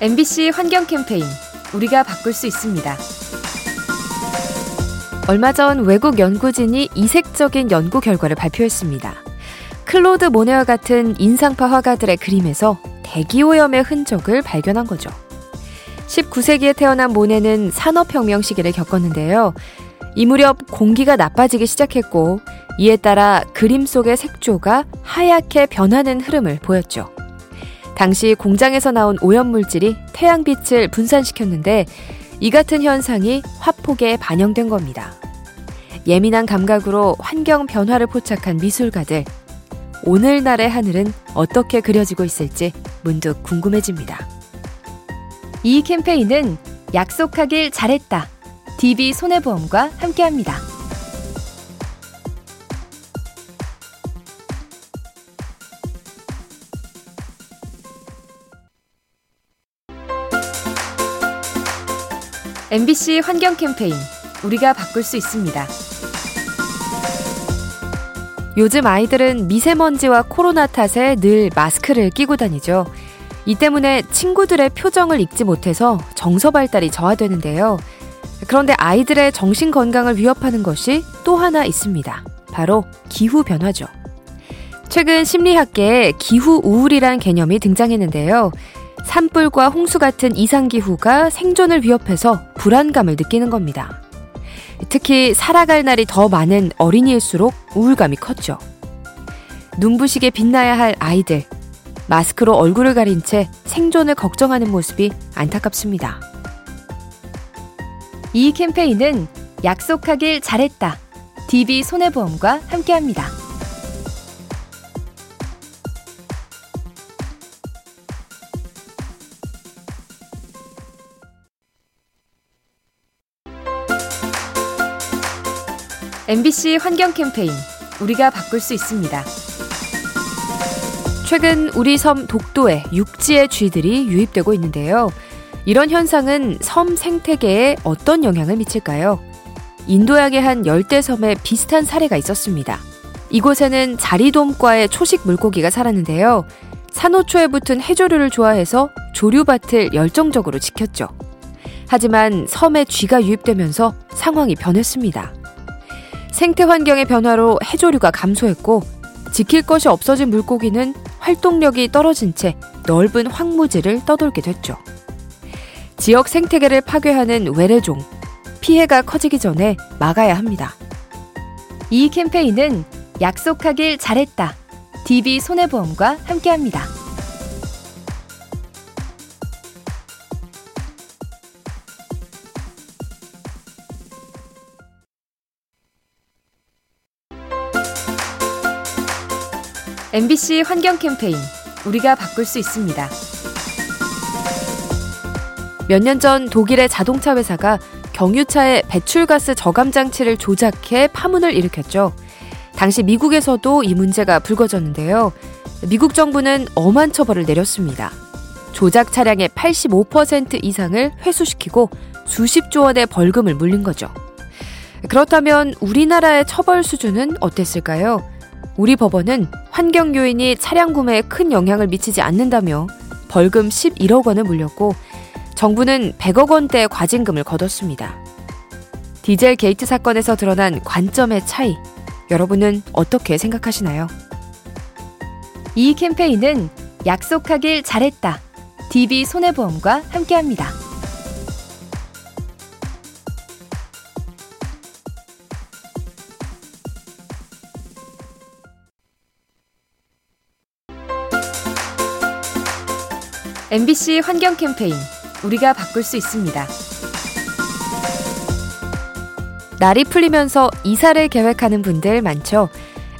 MBC 환경 캠페인 우리가 바꿀 수 있습니다. 얼마 전 외국 연구진이 이색적인 연구 결과를 발표했습니다. 클로드 모네와 같은 인상파 화가들의 그림에서 대기오염의 흔적을 발견한 거죠. 19세기에 태어난 모네는 산업혁명 시기를 겪었는데요. 이 무렵 공기가 나빠지기 시작했고, 이에 따라 그림 속의 색조가 하얗게 변하는 흐름을 보였죠. 당시 공장에서 나온 오염물질이 태양빛을 분산시켰는데 이 같은 현상이 화폭에 반영된 겁니다. 예민한 감각으로 환경 변화를 포착한 미술가들. 오늘날의 하늘은 어떻게 그려지고 있을지 문득 궁금해집니다. 이 캠페인은 약속하길 잘했다. DB 손해보험과 함께합니다. MBC 환경 캠페인 우리가 바꿀 수 있습니다. 요즘 아이들은 미세먼지와 코로나 탓에 늘 마스크를 끼고 다니죠. 이 때문에 친구들의 표정을 읽지 못해서 정서 발달이 저하되는데요. 그런데 아이들의 정신 건강을 위협하는 것이 또 하나 있습니다. 바로 기후 변화죠. 최근 심리학계에 기후 우울이란 개념이 등장했는데요. 산불과 홍수 같은 이상기후가 생존을 위협해서 불안감을 느끼는 겁니다. 특히 살아갈 날이 더 많은 어린이일수록 우울감이 컸죠. 눈부시게 빛나야 할 아이들. 마스크로 얼굴을 가린 채 생존을 걱정하는 모습이 안타깝습니다. 이 캠페인은 약속하길 잘했다. DB 손해보험과 함께합니다. MBC 환경 캠페인 우리가 바꿀 수 있습니다. 최근 우리 섬 독도에 육지의 쥐들이 유입되고 있는데요. 이런 현상은 섬 생태계에 어떤 영향을 미칠까요? 인도양의 한 열대섬에 비슷한 사례가 있었습니다. 이곳에는 자리돔과의 초식 물고기가 살았는데요. 산호초에 붙은 해조류를 좋아해서 조류밭을 열정적으로 지켰죠. 하지만 섬에 쥐가 유입되면서 상황이 변했습니다. 생태 환경의 변화로 해조류가 감소했고 지킬 것이 없어진 물고기는 활동력이 떨어진 채 넓은 황무지를 떠돌게 됐죠. 지역 생태계를 파괴하는 외래종, 피해가 커지기 전에 막아야 합니다. 이 캠페인은 약속하길 잘했다. DB 손해보험과 함께합니다. MBC 환경 캠페인 우리가 바꿀 수 있습니다. 몇 년 전 독일의 자동차 회사가 경유차의 배출가스 저감 장치를 조작해 파문을 일으켰죠. 당시 미국에서도 이 문제가 불거졌는데요. 미국 정부는 엄한 처벌을 내렸습니다. 조작 차량의 85% 이상을 회수시키고 수십조 원의 벌금을 물린 거죠. 그렇다면 우리나라의 처벌 수준은 어땠을까요? 우리 법원은 환경 요인이 차량 구매에 큰 영향을 미치지 않는다며 벌금 11억 원을 물렸고 정부는 100억 원대 과징금을 거뒀습니다. 디젤 게이트 사건에서 드러난 관점의 차이, 여러분은 어떻게 생각하시나요? 이 캠페인은 약속하길 잘했다. DB 손해보험과 함께합니다. MBC 환경 캠페인 우리가 바꿀 수 있습니다. 날이 풀리면서 이사를 계획하는 분들 많죠.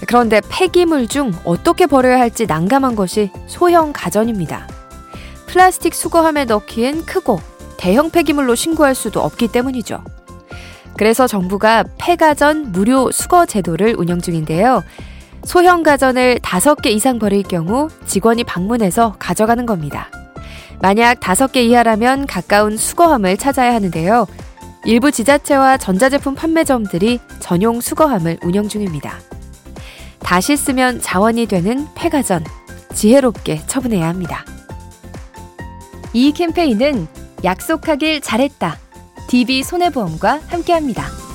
그런데 폐기물 중 어떻게 버려야 할지 난감한 것이 소형 가전입니다. 플라스틱 수거함에 넣기엔 크고 대형 폐기물로 신고할 수도 없기 때문이죠. 그래서 정부가 폐가전 무료 수거 제도를 운영 중인데요. 소형 가전을 5개 이상 버릴 경우 직원이 방문해서 가져가는 겁니다. 만약 5개 이하라면 가까운 수거함을 찾아야 하는데요. 일부 지자체와 전자제품 판매점들이 전용 수거함을 운영 중입니다. 다시 쓰면 자원이 되는 폐가전, 지혜롭게 처분해야 합니다. 이 캠페인은 약속하길 잘했다. DB 손해보험과 함께합니다.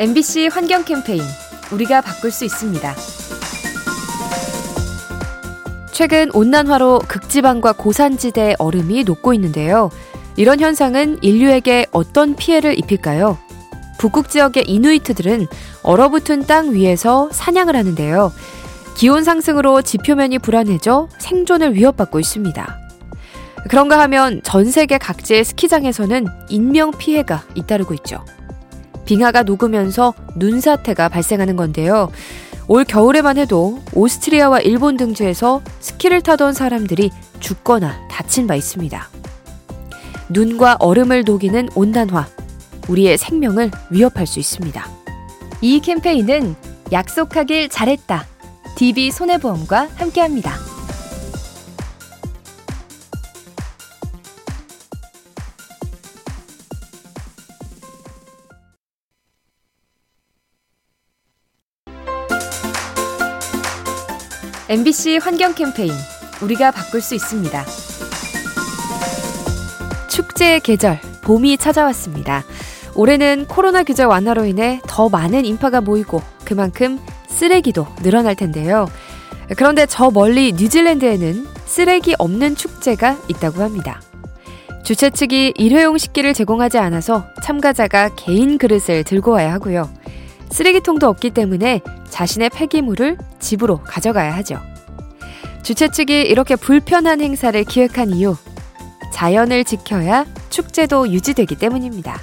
MBC 환경 캠페인 우리가 바꿀 수 있습니다. 최근 온난화로 극지방과 고산지대 얼음이 녹고 있는데요. 이런 현상은 인류에게 어떤 피해를 입힐까요? 북극 지역의 이누이트들은 얼어붙은 땅 위에서 사냥을 하는데요. 기온 상승으로 지표면이 불안해져 생존을 위협받고 있습니다. 그런가 하면 전 세계 각지의 스키장에서는 인명 피해가 잇따르고 있죠. 빙하가 녹으면서 눈사태가 발생하는 건데요. 올 겨울에만 해도 오스트리아와 일본 등지에서 스키를 타던 사람들이 죽거나 다친 바 있습니다. 눈과 얼음을 녹이는 온난화, 우리의 생명을 위협할 수 있습니다. 이 캠페인은 약속하길 잘했다. DB 손해보험과 함께합니다. MBC 환경 캠페인 우리가 바꿀 수 있습니다. 축제의 계절, 봄이 찾아왔습니다. 올해는 코로나 규제 완화로 인해 더 많은 인파가 모이고 그만큼 쓰레기도 늘어날 텐데요. 그런데 저 멀리 뉴질랜드에는 쓰레기 없는 축제가 있다고 합니다. 주최 측이 일회용 식기를 제공하지 않아서 참가자가 개인 그릇을 들고 와야 하고요. 쓰레기통도 없기 때문에 자신의 폐기물을 집으로 가져가야 하죠. 주최 측이 이렇게 불편한 행사를 기획한 이유, 자연을 지켜야 축제도 유지되기 때문입니다.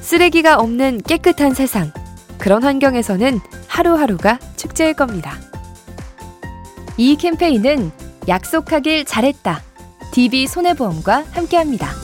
쓰레기가 없는 깨끗한 세상, 그런 환경에서는 하루하루가 축제일 겁니다. 이 캠페인은 약속하길 잘했다. DB 손해보험과 함께합니다.